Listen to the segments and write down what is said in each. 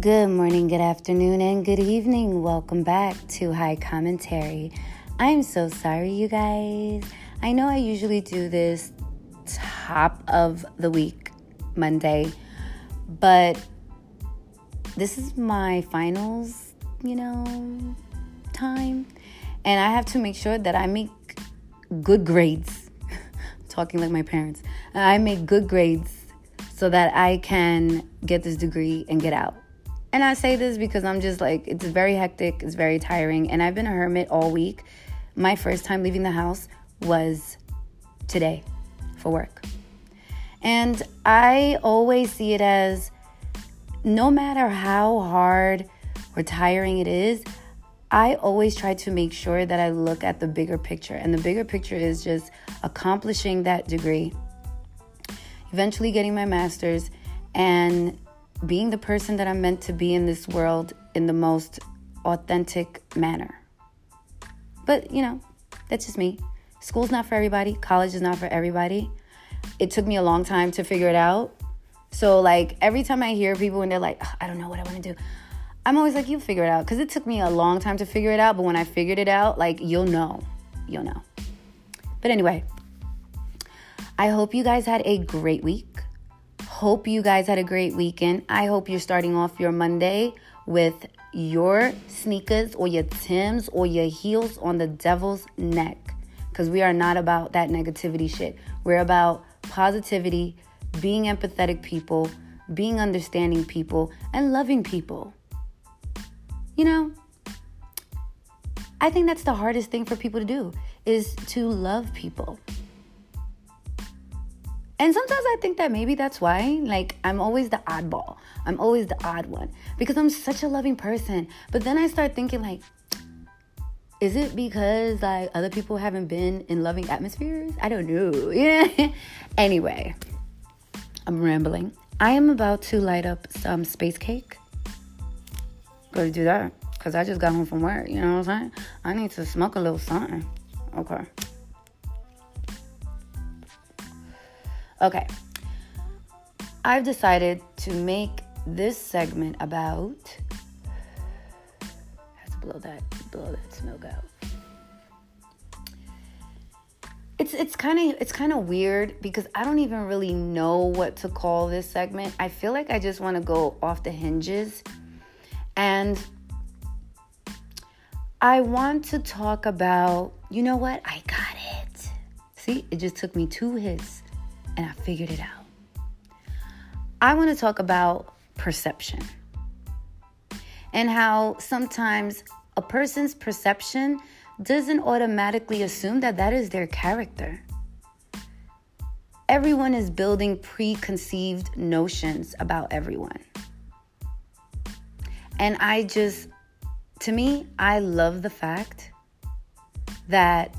Good morning, good afternoon, and good evening. Welcome back to High Commentary. I'm so sorry, you guys. I know I usually do this top of the week, Monday, but this is my finals, you know, time. And I have to make sure that I make good grades. Talking like my parents. I make good grades so that I can get this degree and get out. And I say this because I'm just like, it's very hectic, it's very tiring, and I've been a hermit all week. My first time leaving the house was today for work. And I always see it as no matter how hard or tiring it is, I always try to make sure that I look at the bigger picture. And the bigger picture is just accomplishing that degree eventually getting my master's, and being the person that I'm meant to be in this world in the most authentic manner. But, you know, that's just me. School's not for everybody, college is not for everybody. It took me a long time to figure it out. So, like, every time I hear people and they're like, I don't know what I want to do, I'm always like, you figure it out. Because it took me a long time to figure it out. But when I figured it out, like, you'll know. You'll know. But anyway, I hope you guys had a great week. Hope you guys had a great weekend. I hope you're starting off your Monday with your sneakers or your Tims or your heels on the devil's neck. Because we are not about that negativity shit. We're about positivity, being empathetic people, being understanding people, and loving people. You know, I think that's the hardest thing for people to do is to love people. And sometimes I think that maybe that's why, like, I'm always the oddball. I'm always the odd one because I'm such a loving person. But then I start thinking, like, is it because like other people haven't been in loving atmospheres? I don't know. Yeah. anyway, I'm rambling. I am about to light up some space cake. Gotta do that because I just got home from work. You know what I'm saying? I need to smoke a little something. Okay. Okay. I've decided to make this segment about have to blow that blow that smoke out. It's it's kind of it's kind of weird because I don't even really know what to call this segment. I feel like I just want to go off the hinges and I want to talk about, you know what? I got it. See, it just took me two hits and I figured it out. I want to talk about perception and how sometimes a person's perception doesn't automatically assume that that is their character. Everyone is building preconceived notions about everyone. And I just, to me, I love the fact that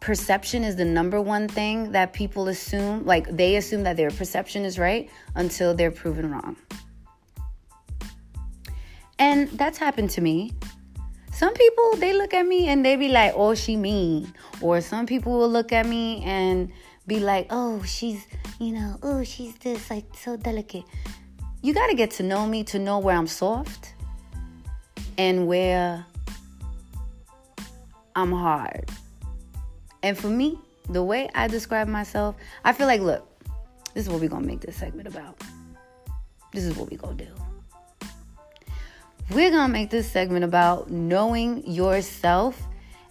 perception is the number one thing that people assume. Like they assume that their perception is right until they're proven wrong. And that's happened to me. Some people they look at me and they be like, "Oh, she mean," or some people will look at me and be like, "Oh, she's you know, oh, she's this like so delicate." You got to get to know me to know where I'm soft and where I'm hard. And for me, the way I describe myself, I feel like, look, this is what we're to make this segment about. This is what we're to do. We're to make this segment about knowing yourself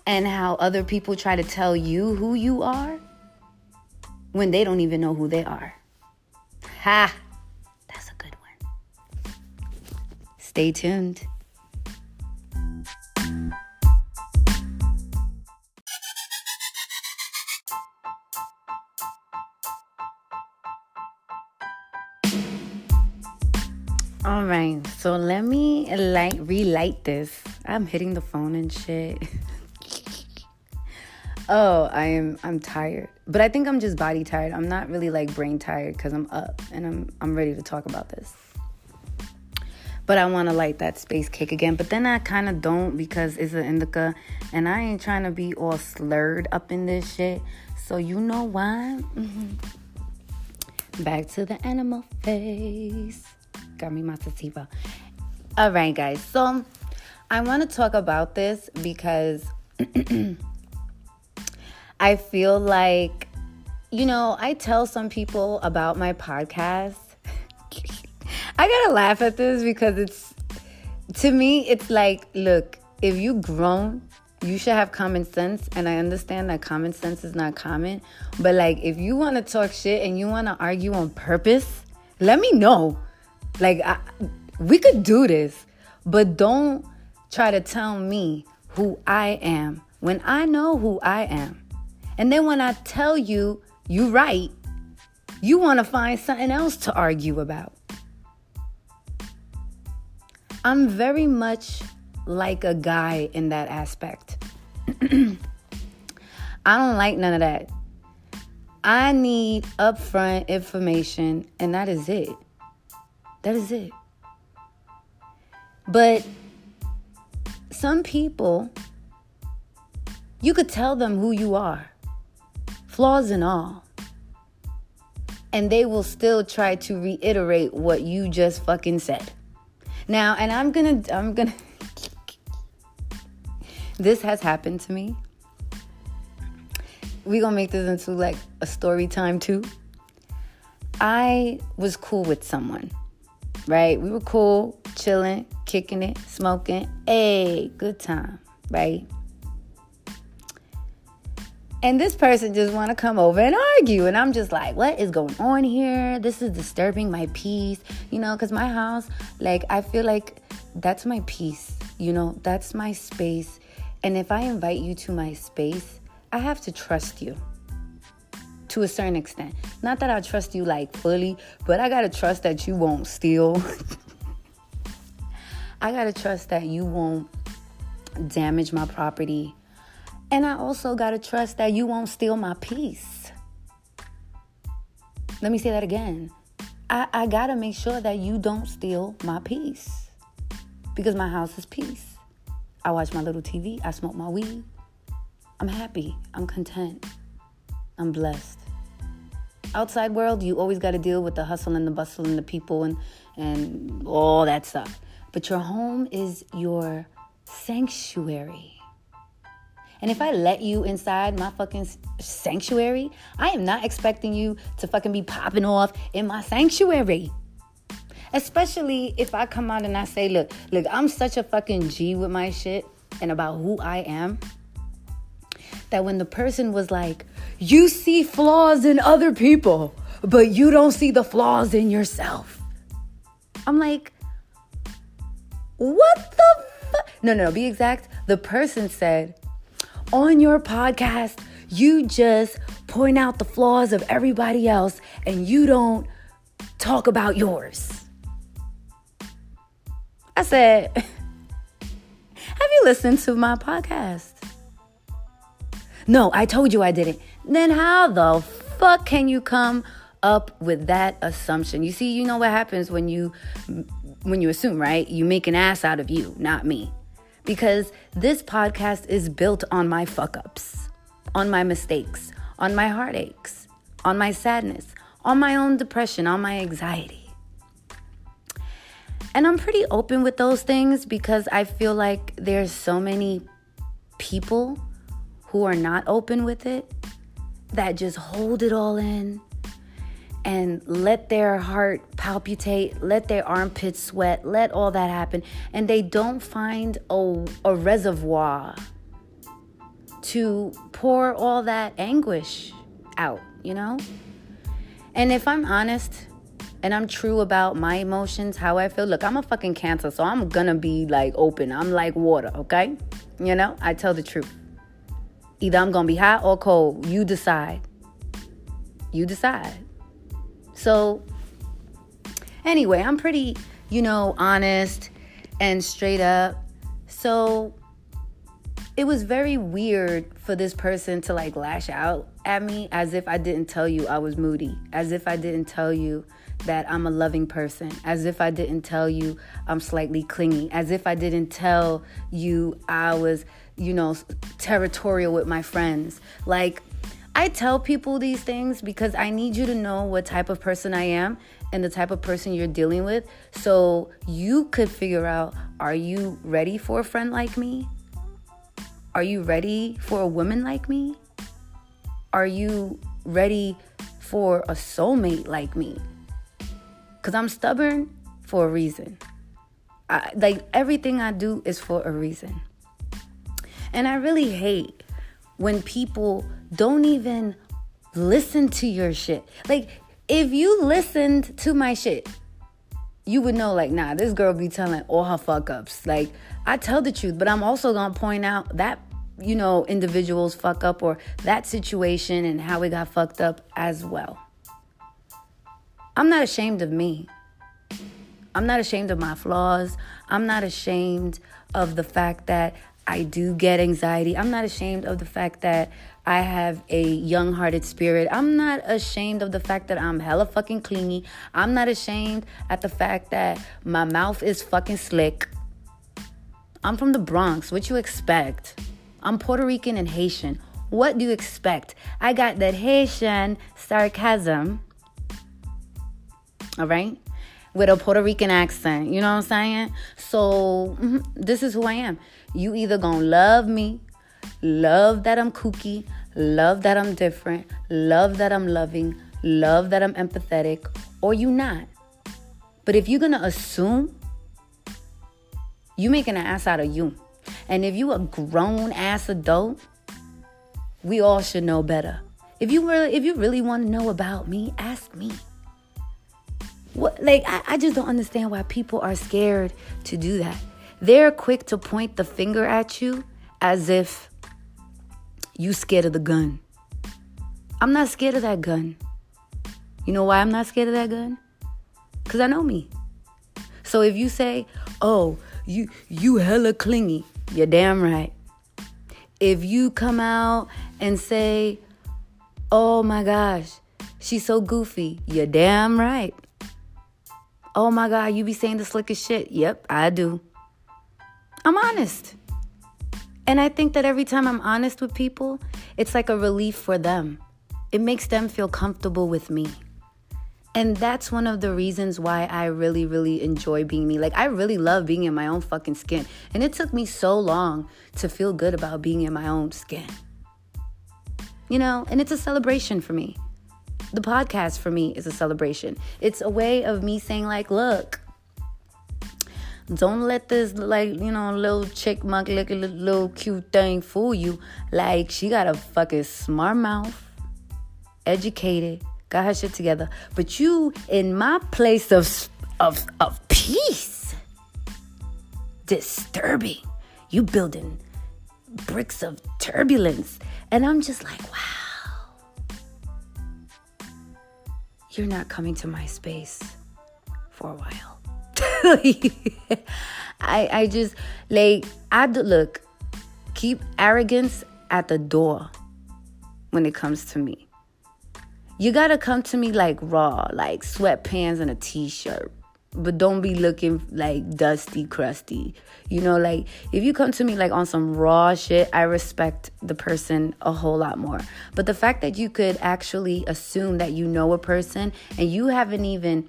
and how other people try to tell you who you are when they don't even know who they are. Ha! That's a good one. Stay tuned. All right, so let me light relight this. I'm hitting the phone and shit. oh, I am I'm tired. But I think I'm just body tired. I'm not really like brain tired cuz I'm up and I'm I'm ready to talk about this. But I want to light that space cake again, but then I kind of don't because it's an indica and I ain't trying to be all slurred up in this shit. So you know why? Mm-hmm. Back to the animal face. Got me my sativa. All right, guys. So I want to talk about this because I feel like, you know, I tell some people about my podcast. I gotta laugh at this because it's, to me, it's like, look, if you grown, you should have common sense. And I understand that common sense is not common. But like, if you wanna talk shit and you wanna argue on purpose, let me know. Like, I, we could do this, but don't try to tell me who I am when I know who I am. And then when I tell you you right, you want to find something else to argue about. I'm very much like a guy in that aspect. I don't like none of that. I need upfront information, and that is it. That is it. But some people, you could tell them who you are, flaws and all. And they will still try to reiterate what you just fucking said. Now, and I'm gonna, I'm gonna, this has happened to me. we gonna make this into like a story time too. I was cool with someone, right? We were cool, chilling, kicking it, smoking. Hey, good time, right? And this person just want to come over and argue. And I'm just like, what is going on here? This is disturbing my peace, you know, because my house, like, I feel like that's my peace, you know, that's my space. And if I invite you to my space, I have to trust you to a certain extent. Not that I trust you like fully, but I got to trust that you won't steal. I got to trust that you won't damage my property. And I also got to trust that you won't steal my peace. Let me say that again. I, I got to make sure that you don't steal my peace because my house is peace. I watch my little TV, I smoke my weed. I'm happy, I'm content, I'm blessed. Outside world, you always got to deal with the hustle and the bustle and the people and, and all that stuff. But your home is your sanctuary. And if I let you inside my fucking sanctuary, I am not expecting you to fucking be popping off in my sanctuary. Especially if I come out and I say, look, look, I'm such a fucking G with my shit and about who I am. That when the person was like, you see flaws in other people, but you don't see the flaws in yourself. I'm like, what the fuck? No, no, be exact. The person said, on your podcast, you just point out the flaws of everybody else and you don't talk about yours. I said, Have you listened to my podcast? No, I told you I didn't. Then how the fuck can you come up with that assumption? You see, you know what happens when you when you assume, right? You make an ass out of you, not me because this podcast is built on my fuck ups, on my mistakes, on my heartaches, on my sadness, on my own depression, on my anxiety. And I'm pretty open with those things because I feel like there's so many people who are not open with it that just hold it all in and let their heart palpitate, let their armpits sweat, let all that happen. And they don't find a, a reservoir to pour all that anguish out, you know? And if I'm honest and I'm true about my emotions, how I feel, look, I'm a fucking cancer, so I'm gonna be like open. I'm like water, okay? You know, I tell the truth. Either I'm gonna be hot or cold. You decide. You decide. So, anyway, I'm pretty, you know, honest and straight up. So, it was very weird for this person to like lash out at me as if I didn't tell you I was moody, as if I didn't tell you that I'm a loving person, as if I didn't tell you I'm slightly clingy, as if I didn't tell you I was, you know, territorial with my friends. Like, I tell people these things because I need you to know what type of person I am and the type of person you're dealing with so you could figure out are you ready for a friend like me? Are you ready for a woman like me? Are you ready for a soulmate like me? Because I'm stubborn for a reason. I, like everything I do is for a reason. And I really hate when people don't even listen to your shit. Like, if you listened to my shit, you would know, like, nah, this girl be telling all her fuck ups. Like, I tell the truth, but I'm also gonna point out that, you know, individuals fuck up or that situation and how it got fucked up as well. I'm not ashamed of me. I'm not ashamed of my flaws. I'm not ashamed of the fact that I do get anxiety. I'm not ashamed of the fact that I have a young hearted spirit. I'm not ashamed of the fact that I'm hella fucking clingy. I'm not ashamed at the fact that my mouth is fucking slick. I'm from the Bronx. What you expect? I'm Puerto Rican and Haitian. What do you expect? I got that Haitian sarcasm. All right? With a Puerto Rican accent. You know what I'm saying? So, mm-hmm, this is who I am. You either gonna love me, love that I'm kooky, love that I'm different, love that I'm loving, love that I'm empathetic, or you not. But if you're gonna assume, you making an ass out of you. And if you a grown ass adult, we all should know better. If you really if you really want to know about me, ask me. What like I, I just don't understand why people are scared to do that. They're quick to point the finger at you as if you scared of the gun. I'm not scared of that gun. You know why I'm not scared of that gun? Cuz I know me. So if you say, "Oh, you you hella clingy." You're damn right. If you come out and say, "Oh my gosh, she's so goofy." You're damn right. Oh my god, you be saying the slickest shit. Yep, I do. I'm honest. And I think that every time I'm honest with people, it's like a relief for them. It makes them feel comfortable with me. And that's one of the reasons why I really, really enjoy being me. Like, I really love being in my own fucking skin. And it took me so long to feel good about being in my own skin. You know, and it's a celebration for me. The podcast for me is a celebration. It's a way of me saying, like, look, don't let this like you know little chick mug looking little cute thing fool you. Like she got a fucking smart mouth, educated, got her shit together. But you in my place of of of peace, disturbing. You building bricks of turbulence, and I'm just like, wow. You're not coming to my space for a while. I I just like I do, look keep arrogance at the door when it comes to me. You gotta come to me like raw, like sweatpants and a t-shirt. But don't be looking like dusty, crusty. You know, like if you come to me like on some raw shit, I respect the person a whole lot more. But the fact that you could actually assume that you know a person and you haven't even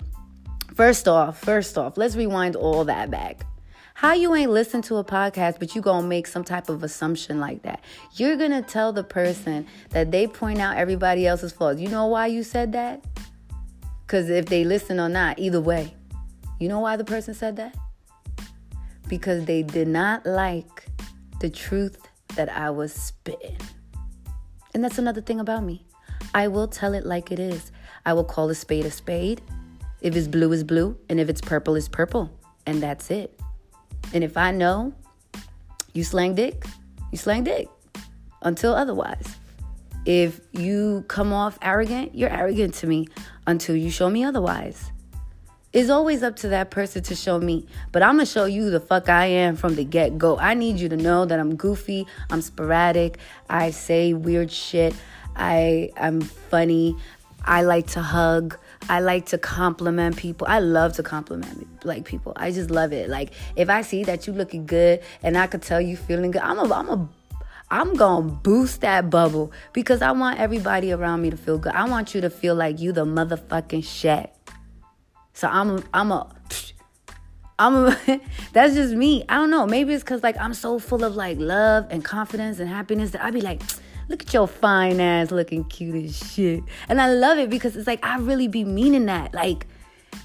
First off, first off, let's rewind all that back. How you ain't listen to a podcast, but you gonna make some type of assumption like that? You're gonna tell the person that they point out everybody else's flaws. You know why you said that? Because if they listen or not, either way, you know why the person said that? Because they did not like the truth that I was spitting. And that's another thing about me. I will tell it like it is. I will call a spade a spade if it's blue, it's blue. And if it's purple, it's purple. And that's it. And if I know you slang dick, you slang dick until otherwise. If you come off arrogant, you're arrogant to me until you show me otherwise. It's always up to that person to show me, but I'm gonna show you the fuck I am from the get go. I need you to know that I'm goofy, I'm sporadic, I say weird shit, I I'm funny, I like to hug, I like to compliment people. I love to compliment like people. I just love it. Like if I see that you looking good and I could tell you feeling good, I'm a I'm a I'm gonna boost that bubble because I want everybody around me to feel good. I want you to feel like you the motherfucking shit. So I'm I'm a I'm a, that's just me. I don't know. Maybe it's cause like I'm so full of like love and confidence and happiness that I'd be like, look at your fine ass looking cute as shit. And I love it because it's like I really be meaning that. Like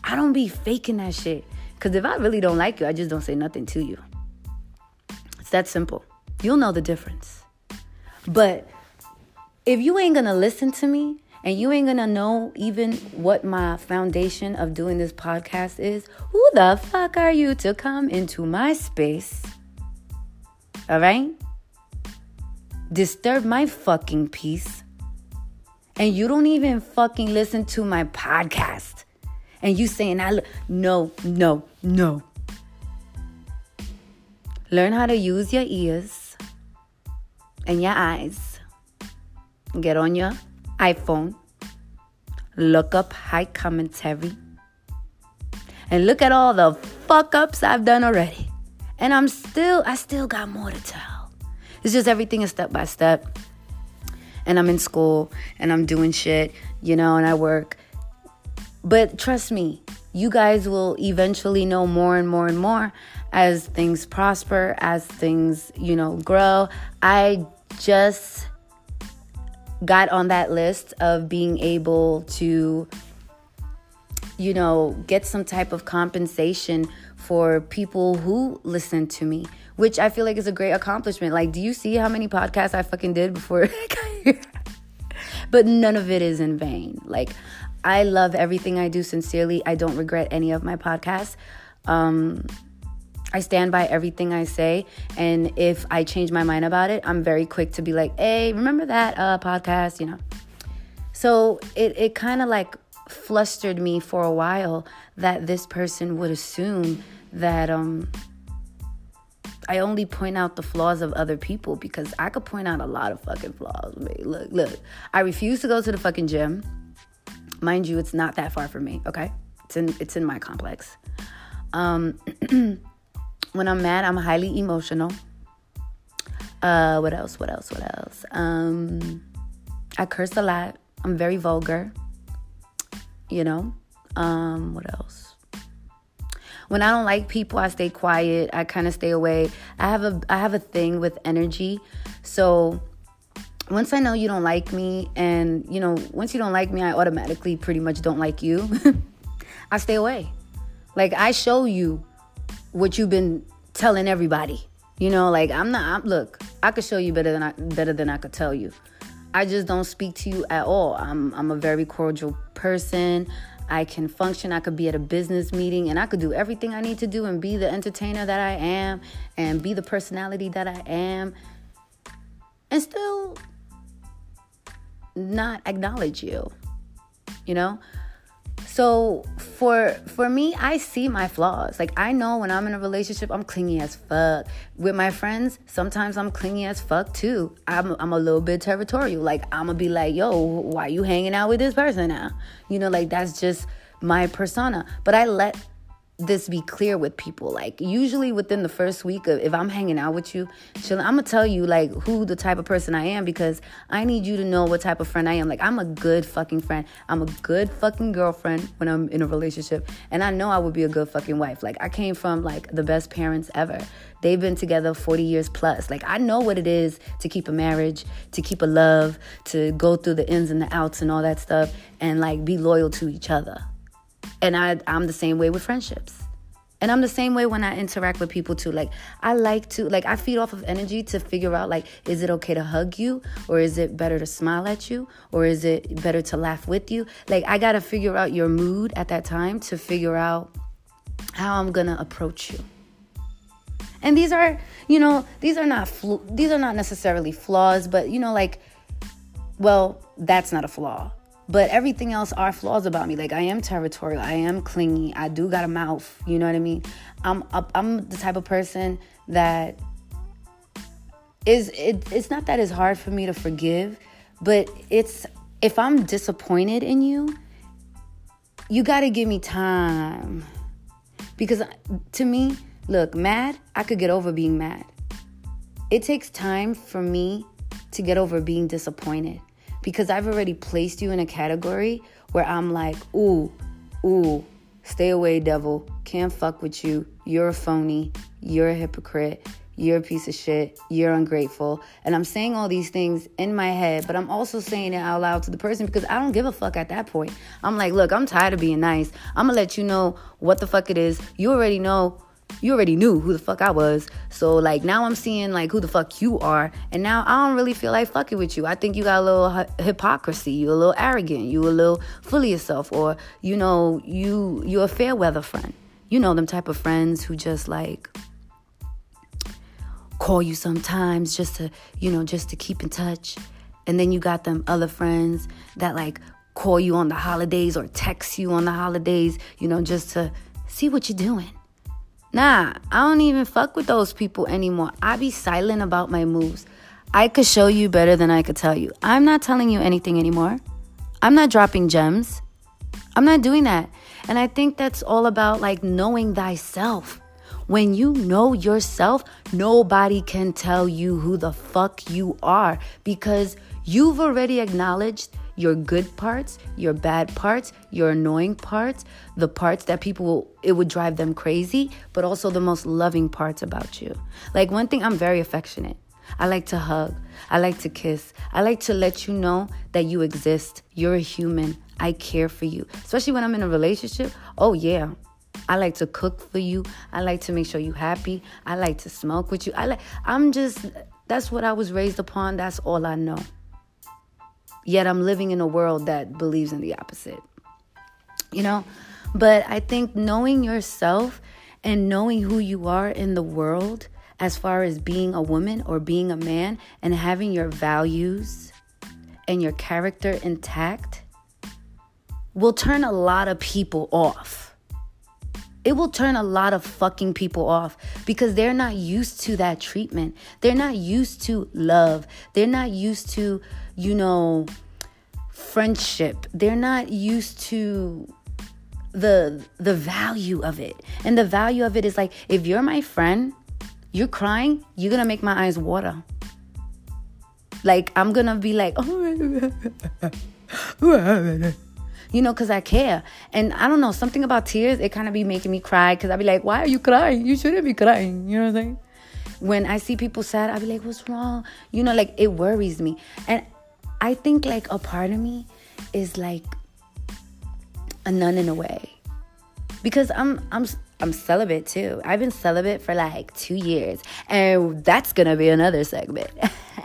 I don't be faking that shit. Cause if I really don't like you, I just don't say nothing to you. It's that simple. You'll know the difference. But if you ain't gonna listen to me and you ain't gonna know even what my foundation of doing this podcast is, who the fuck are you to come into my space? All right? Disturb my fucking peace. And you don't even fucking listen to my podcast. And you saying, I no, no, no. Learn how to use your ears and your eyes. Get on your iPhone, look up high commentary, and look at all the fuck ups I've done already. And I'm still, I still got more to tell. It's just everything is step by step. And I'm in school and I'm doing shit, you know, and I work. But trust me, you guys will eventually know more and more and more as things prosper, as things, you know, grow. I just got on that list of being able to you know get some type of compensation for people who listen to me which i feel like is a great accomplishment. Like do you see how many podcasts i fucking did before but none of it is in vain. Like i love everything i do sincerely. I don't regret any of my podcasts. Um I stand by everything I say. And if I change my mind about it, I'm very quick to be like, hey, remember that uh, podcast, you know? So it, it kind of like flustered me for a while that this person would assume that um, I only point out the flaws of other people because I could point out a lot of fucking flaws. Look, look, I refuse to go to the fucking gym. Mind you, it's not that far from me, okay? It's in it's in my complex. Um when I'm mad, I'm highly emotional. Uh, what else? What else? What else? Um, I curse a lot. I'm very vulgar. You know. Um, what else? When I don't like people, I stay quiet. I kind of stay away. I have a I have a thing with energy. So once I know you don't like me, and you know, once you don't like me, I automatically pretty much don't like you. I stay away. Like I show you what you've been telling everybody. You know, like I'm not. I'm, look, I could show you better than I better than I could tell you. I just don't speak to you at all. I'm I'm a very cordial person. I can function. I could be at a business meeting and I could do everything I need to do and be the entertainer that I am and be the personality that I am and still not acknowledge you. You know? So for for me, I see my flaws. Like I know when I'm in a relationship, I'm clingy as fuck. With my friends, sometimes I'm clingy as fuck too. I'm I'm a little bit territorial. Like I'm gonna be like, yo, why you hanging out with this person now? You know, like that's just my persona. But I let this be clear with people. Like usually within the first week of if I'm hanging out with you, chilling, I'm gonna tell you like who the type of person I am because I need you to know what type of friend I am. Like I'm a good fucking friend. I'm a good fucking girlfriend when I'm in a relationship, and I know I would be a good fucking wife. Like I came from like the best parents ever. They've been together 40 years plus. Like I know what it is to keep a marriage, to keep a love, to go through the ins and the outs and all that stuff, and like be loyal to each other. And I, I'm the same way with friendships. And I'm the same way when I interact with people too. Like I like to like I feed off of energy to figure out like is it okay to hug you or is it better to smile at you or is it better to laugh with you? Like I got to figure out your mood at that time to figure out how I'm going to approach you. And these are, you know, these are not fl- these are not necessarily flaws, but you know like well, that's not a flaw but everything else are flaws about me. Like I am territorial, I am clingy, I do got a mouth. You know what I mean? I'm I'm the type of person that is it, it's not that it's hard for me to forgive, but it's if I'm disappointed in you, you got to give me time. Because uh, to me, look, mad, I could get over being mad. it takes time for me to get over being disappointed because I've already placed you in a category where I'm like, ooh, ooh, stay away, devil. Can't fuck with you. You're a phony. You're a hypocrite. You're a piece of shit. You're ungrateful. And I'm saying all these things in my head, but I'm also saying it out loud to the person because I don't give a fuck at that point. I'm like, look, I'm tired of being nice. I'm gonna let you know what the fuck it is. You already know you already knew who the fuck I was. So like now I'm seeing like who the fuck you are, and now I don't really feel like fucking with you. I think you got a little hypocrisy. You a little arrogant. You a little full of yourself, or you know you you a fair weather friend. You know them type of friends who just like call you sometimes just to you know just to keep in touch, and then you got them other friends that like call you on the holidays or text you on the holidays. You know just to see what you're doing Nah, I don't even fuck with those people anymore. I be silent about my moves. I could show you better than I could tell you. I'm not telling you anything anymore. I'm not dropping gems. I'm not doing that. And I think that's all about like knowing thyself. When you know yourself, nobody can tell you who the fuck you are because you've already acknowledged your good parts, your bad parts, your annoying parts, the parts that people will, it would drive them crazy, but also the most loving parts about you. Like one thing I'm very affectionate. I like to hug. I like to kiss. I like to let you know that you exist. You're a human. I care for you. Especially when I'm in a relationship. Oh yeah. I like to cook for you. I like to make sure you're happy. I like to smoke with you. I like I'm just that's what I was raised upon. That's all I know. Yet I'm living in a world that believes in the opposite. You know? But I think knowing yourself and knowing who you are in the world, as far as being a woman or being a man, and having your values and your character intact, will turn a lot of people off. It will turn a lot of fucking people off because they're not used to that treatment. They're not used to love. They're not used to you know, friendship. They're not used to the the value of it. And the value of it is like if you're my friend, you're crying, you're going to make my eyes water. Like I'm going to be like, "Oh, you know, because I care. And I don't know, something about tears, it kind of be making me cry because I'd be like, why are you crying? You shouldn't be crying. You know what I'm saying? When I see people sad, I'd be like, what's wrong? You know, like it worries me. And I think like a part of me is like a nun in a way. Because I'm I'm I'm celibate too. I've been celibate for like 2 years and that's going to be another segment.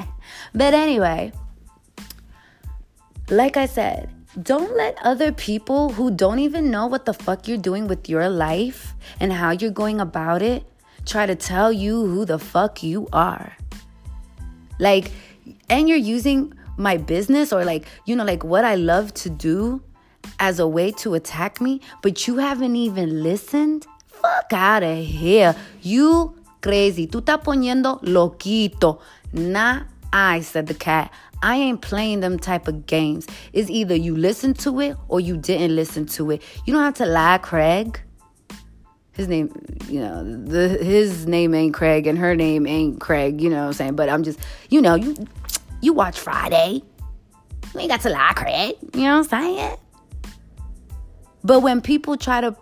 but anyway, like I said, don't let other people who don't even know what the fuck you're doing with your life and how you're going about it try to tell you who the fuck you are. Like, and you're using my business or like, you know, like what I love to do as a way to attack me, but you haven't even listened? Fuck out of here. You crazy. Tú estás poniendo loquito. Nah, I said the cat. I ain't playing them type of games. It's either you listen to it or you didn't listen to it. You don't have to lie, Craig. His name, you know, the his name ain't Craig and her name ain't Craig, you know what I'm saying? But I'm just, you know, you you watch Friday. You ain't got to lie, Craig. You know what I'm saying? But when people try to,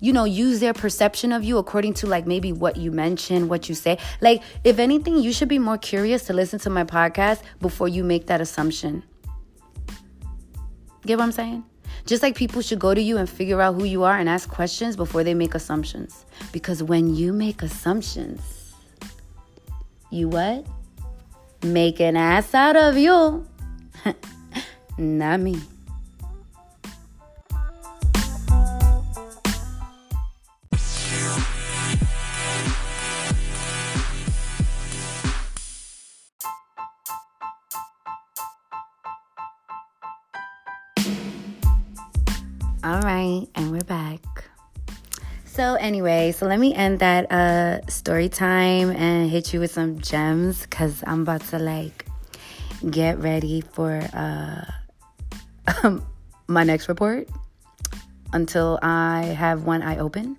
you know, use their perception of you according to like maybe what you mention, what you say, like if anything, you should be more curious to listen to my podcast before you make that assumption. Get what I'm saying? Just like people should go to you and figure out who you are and ask questions before they make assumptions. Because when you make assumptions, you what? Make an ass out of you. Not me. All right, and we're back. So, anyway, so let me end that uh, story time and hit you with some gems because I'm about to like get ready for uh, my next report until I have one eye open.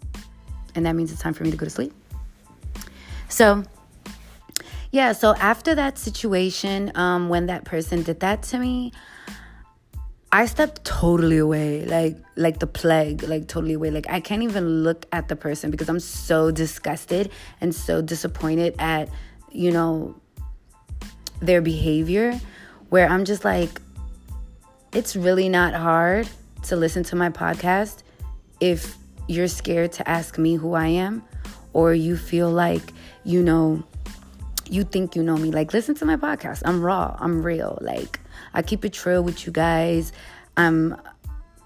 And that means it's time for me to go to sleep. So, yeah, so after that situation, um, when that person did that to me, I stepped totally away, like like the plague, like totally away. Like I can't even look at the person because I'm so disgusted and so disappointed at, you know, their behavior where I'm just like it's really not hard to listen to my podcast if you're scared to ask me who I am or you feel like, you know, you think you know me. Like, listen to my podcast. I'm raw. I'm real. Like, I keep it real with you guys. I'm,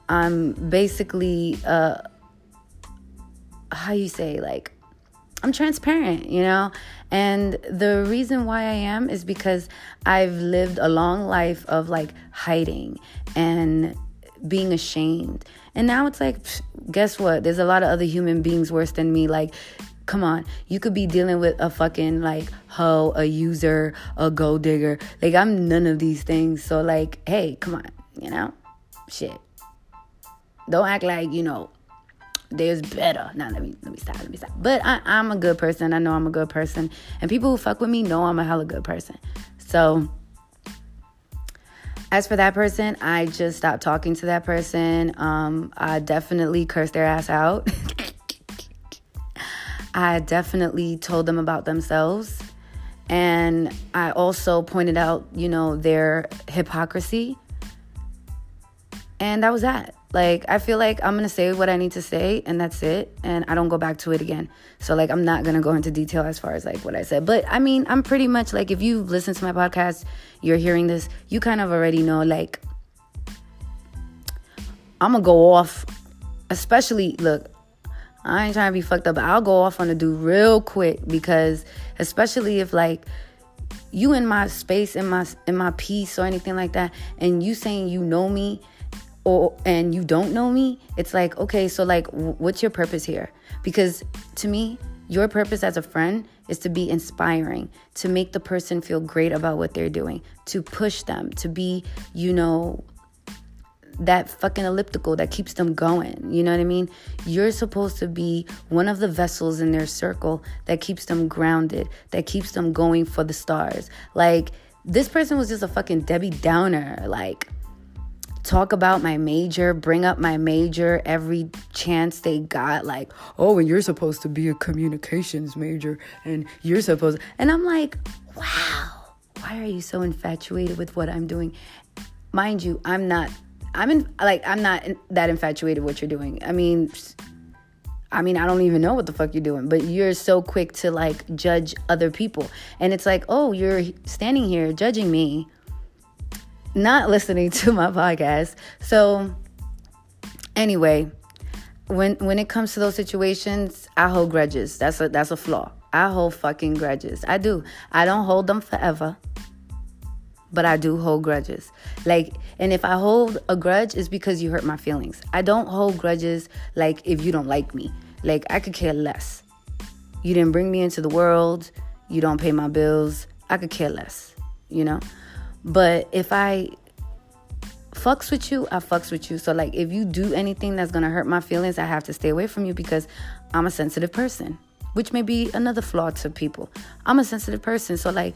I'm basically, uh, how you say, like, I'm transparent, you know? And the reason why I am is because I've lived a long life of like hiding and being ashamed. And now it's like, guess what? There's a lot of other human beings worse than me. Like, come on, you could be dealing with a fucking like hoe, a user, a gold digger. Like, I'm none of these things. So, like, hey, come on, you know? Shit. Don't act like, you know, there's better. Now let me let me stop. Let me stop. But I, I'm a good person. I know I'm a good person, and people who fuck with me know I'm a hella good person. So as for that person, I just stopped talking to that person. Um, I definitely cursed their ass out. I definitely told them about themselves. And I also pointed out, you know, their hypocrisy. And that was that. Like, I feel like I'm gonna say what I need to say, and that's it. And I don't go back to it again. So, like, I'm not gonna go into detail as far as like what I said. But I mean, I'm pretty much like, if you listen to my podcast, you're hearing this, you kind of already know, like, I'm gonna go off, especially, look, I ain't trying to be fucked up, I'll go off on a dude real quick because, especially if, like, you in my space in my in my peace or anything like that and you saying you know me or and you don't know me, it's like, okay, so like what's your purpose here? Because to me, your purpose as a friend is to be inspiring, to make the person feel great about what they're doing, to push them, to be, you know, that fucking elliptical that keeps them going. You know what I mean? You're supposed to be one of the vessels in their circle that keeps them grounded, that keeps them going for the stars. Like, this person was just a fucking Debbie Downer. Like, talk about my major, bring up my major every chance they got. Like, oh, and you're supposed to be a communications major, and you're supposed. And I'm like, wow, why are you so infatuated with what I'm doing? Mind you, I'm not. I'm in like I'm not that infatuated with what you're doing. I mean, I mean, I don't even know what the fuck you're doing, but you're so quick to like judge other people. And it's like, oh, you're standing here judging me not listening to my podcast. So anyway, when when it comes to those situations, I hold grudges. That's a that's a flaw. I hold fucking grudges. I do. I don't hold them forever. But I do hold grudges. Like, and if I hold a grudge, it's because you hurt my feelings. I don't hold grudges like if you don't like me. Like, I could care less. You didn't bring me into the world. You don't pay my bills. I could care less, you know? But if I fucks with you, I fucks with you. So like if you do anything that's gonna hurt my feelings, I have to stay away from you because I'm a sensitive person. Which may be another flaw to people. I'm a sensitive person. So like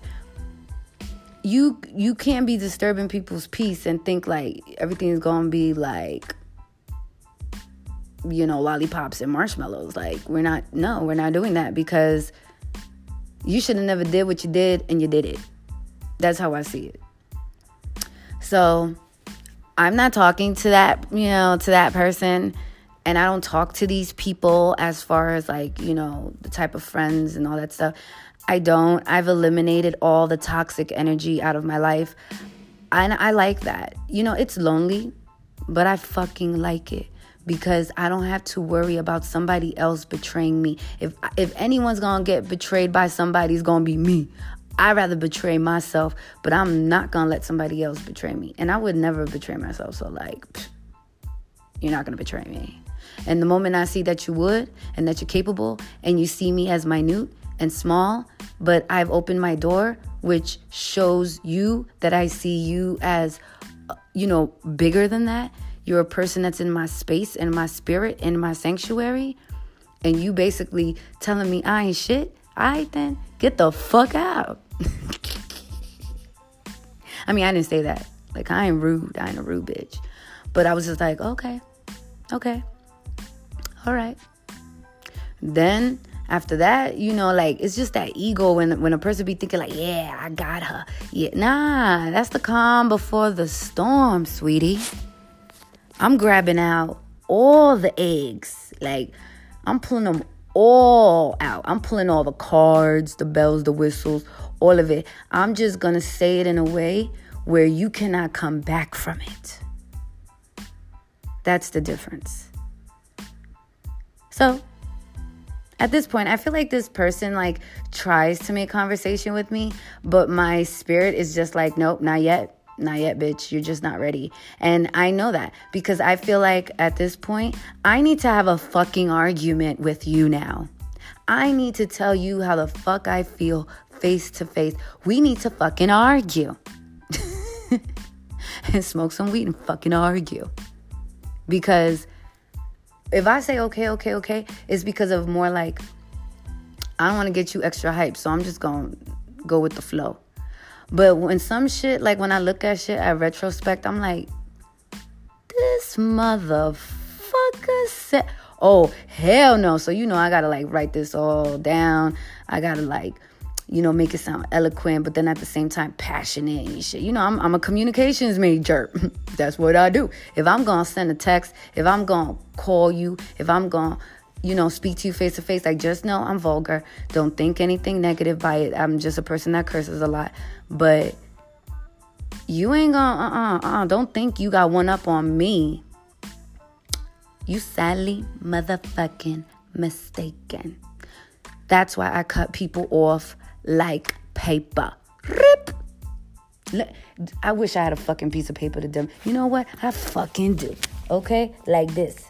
you you can't be disturbing people's peace and think like everything's gonna be like you know lollipops and marshmallows like we're not no we're not doing that because you should have never did what you did and you did it that's how i see it so I'm not talking to that, you know, to that person. And I don't talk to these people as far as like, you know, the type of friends and all that stuff. I don't. I've eliminated all the toxic energy out of my life. And I like that. You know, it's lonely, but I fucking like it because I don't have to worry about somebody else betraying me. If if anyone's going to get betrayed by somebody, it's going to be me. I'd rather betray myself, but I'm not gonna let somebody else betray me. And I would never betray myself. So, like, you're not gonna betray me. And the moment I see that you would and that you're capable and you see me as minute and small, but I've opened my door, which shows you that I see you as, you know, bigger than that. You're a person that's in my space and my spirit in my sanctuary. And you basically telling me I ain't shit right, then, get the fuck out. I mean, I didn't say that. Like, I ain't rude. I ain't a rude bitch. But I was just like, okay, okay, all right. Then after that, you know, like it's just that ego when when a person be thinking like, yeah, I got her. Yeah, nah, that's the calm before the storm, sweetie. I'm grabbing out all the eggs. Like I'm pulling them all out. I'm pulling all the cards, the bells, the whistles, all of it. I'm just gonna say it in a way where you cannot come back from it. That's the difference. So, at this point, I feel like this person like tries to make conversation with me, but my spirit is just like, nope, not yet. Not yet, bitch. You're just not ready. And I know that because I feel like at this point, I need to have a fucking argument with you now. I need to tell you how the fuck I feel face to face. We need to fucking argue. and smoke some weed and fucking argue. Because if I say okay, okay, okay, it's because of more like I don't want to get you extra hype, so I'm just gonna go with the flow. But when some shit, like when I look at shit at retrospect, I'm like, this motherfucker said, oh hell no. So you know I gotta like write this all down. I gotta like you know, make it sound eloquent, but then at the same time passionate and shit. You know, I'm, I'm a communications major. That's what I do. If I'm gonna send a text, if I'm gonna call you, if I'm gonna, you know, speak to you face to face, like just know I'm vulgar. Don't think anything negative by it. I'm just a person that curses a lot. But you ain't gonna, uh uh uh, don't think you got one up on me. You sadly motherfucking mistaken. That's why I cut people off like paper. Rip. I wish I had a fucking piece of paper to them. You know what? I fucking do. Okay? Like this.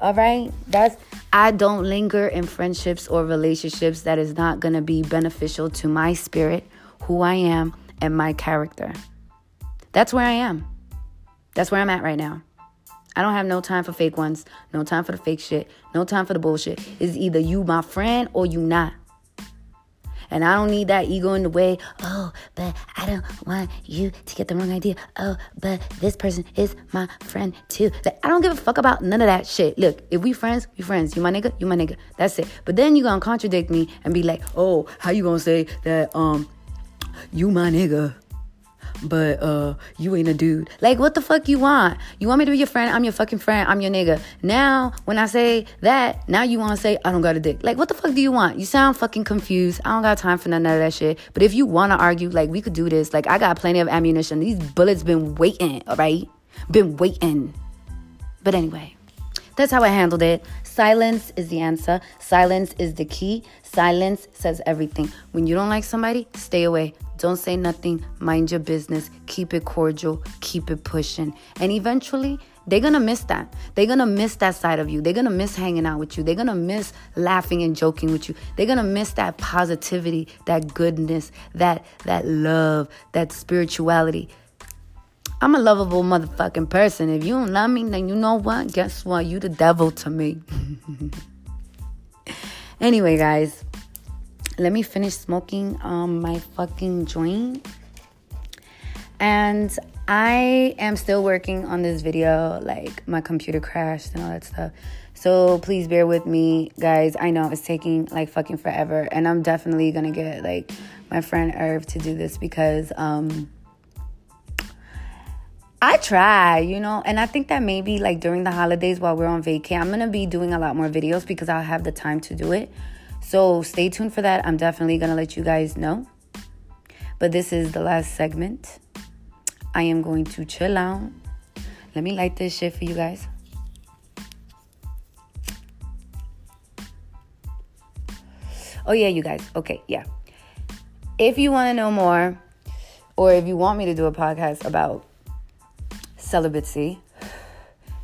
All right? That's I don't linger in friendships or relationships that is not going to be beneficial to my spirit, who I am, and my character. That's where I am. That's where I'm at right now. I don't have no time for fake ones, no time for the fake shit, no time for the bullshit. It's either you my friend or you not. And I don't need that ego in the way. Oh, but I don't want you to get the wrong idea. Oh, but this person is my friend too. Like, I don't give a fuck about none of that shit. Look, if we friends, we friends. You my nigga, you my nigga. That's it. But then you gonna contradict me and be like, oh, how you gonna say that um you my nigga? But uh you ain't a dude. Like what the fuck you want? You want me to be your friend? I'm your fucking friend. I'm your nigga. Now when I say that, now you want to say I don't got a dick. Like what the fuck do you want? You sound fucking confused. I don't got time for none of that shit. But if you want to argue, like we could do this. Like I got plenty of ammunition. These bullets been waiting, all right? Been waiting. But anyway, that's how I handled it. Silence is the answer. Silence is the key. Silence says everything. When you don't like somebody, stay away. Don't say nothing. Mind your business. Keep it cordial. Keep it pushing. And eventually, they're gonna miss that. They're gonna miss that side of you. They're gonna miss hanging out with you. They're gonna miss laughing and joking with you. They're gonna miss that positivity, that goodness, that that love, that spirituality. I'm a lovable motherfucking person. If you don't love me, then you know what? Guess what? You the devil to me. anyway, guys let me finish smoking um, my fucking joint. And I am still working on this video. Like, my computer crashed and all that stuff. So please bear with me, guys. I know it's taking like fucking forever. And I'm definitely gonna get like my friend Irv to do this because um I try, you know, and I think that maybe like during the holidays while we're on vacay, I'm gonna be doing a lot more videos because I'll have the time to do it. So stay tuned for that. I'm definitely going to let you guys know. But this is the last segment. I am going to chill out. Let me light this shit for you guys. Oh, yeah, you guys. Okay, yeah. If you want to know more, or if you want me to do a podcast about celibacy,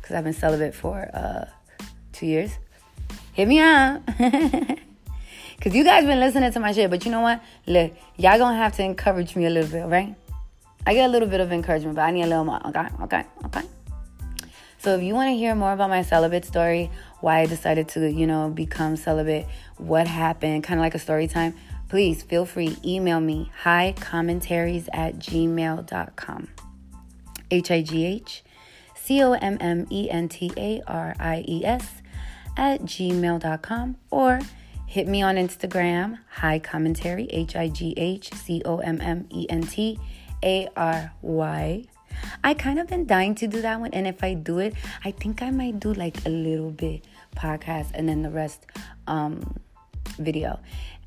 because I've been celibate for uh, two years, hit me up. Cause you guys been listening to my shit, but you know what? Look, y'all gonna have to encourage me a little bit, right? I get a little bit of encouragement, but I need a little more. Okay, okay, okay. So if you want to hear more about my celibate story, why I decided to, you know, become celibate, what happened, kind of like a story time, please feel free, email me, high commentaries at gmail.com. H I G H C O M M E N T A R I E S at gmail.com or hit me on Instagram, high commentary, H I G H C O M M E N T A R Y. I kind of been dying to do that one, and if I do it, I think I might do like a little bit podcast and then the rest um, video.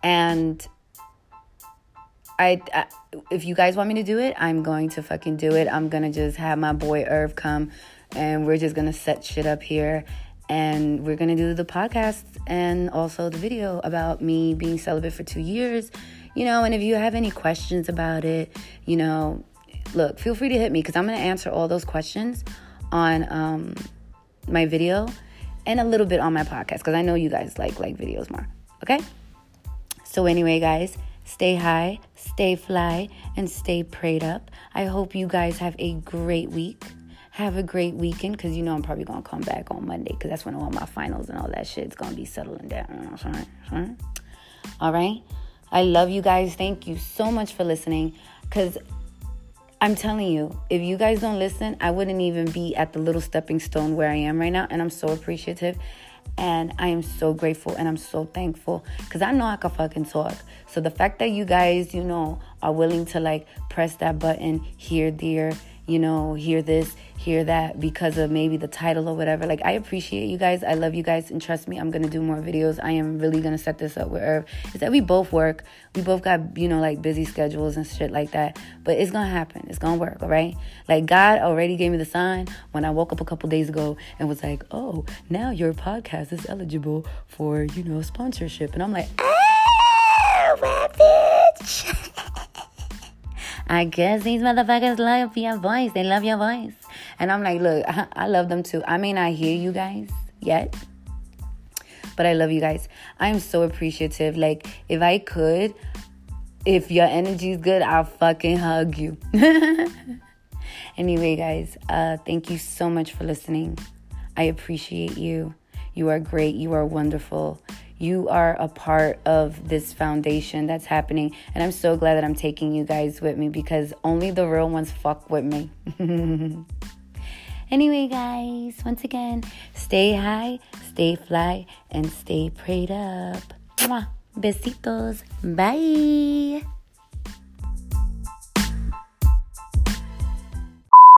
And I, if you guys want me to do it, I'm going to fucking do it. I'm gonna just have my boy Irv come, and we're just gonna set shit up here, and we're gonna do the podcast and also the video about me being celibate for two years. You know, and if you have any questions about it, you know, look, feel free to hit me because I'm gonna answer all those questions on um, my video and a little bit on my podcast because I know you guys like like videos more. Okay. So anyway, guys Stay high, stay fly, and stay prayed up. I hope you guys have a great week. Have a great weekend because you know I'm probably going to come back on Monday because that's when all my finals and all that shit's going to be settling down. All right? I love you guys. Thank you so much for listening because I'm telling you, if you guys don't listen, I wouldn't even be at the little stepping stone where I am right now. And I'm so appreciative. And I am so grateful and I'm so thankful because I know I can fucking talk. So the fact that you guys, you know, are willing to like press that button here, there, you know, hear this, hear that because of maybe the title or whatever. Like, I appreciate you guys. I love you guys. And trust me, I'm going to do more videos. I am really going to set this up with Irv. Is that we both work. We both got, you know, like busy schedules and shit like that. But it's going to happen. It's going to work, all right? Like, God already gave me the sign when I woke up a couple days ago and was like, oh, now your podcast is eligible for, you know, sponsorship. And I'm like, ah, oh, bitch. I guess these motherfuckers love your voice. They love your voice. And I'm like, look, I love them too. I may not hear you guys yet, but I love you guys. I'm so appreciative. Like, if I could, if your energy is good, I'll fucking hug you. anyway, guys, uh, thank you so much for listening. I appreciate you. You are great. You are wonderful. You are a part of this foundation that's happening. And I'm so glad that I'm taking you guys with me because only the real ones fuck with me. anyway, guys, once again, stay high, stay fly, and stay prayed up. Mwah. Besitos. Bye.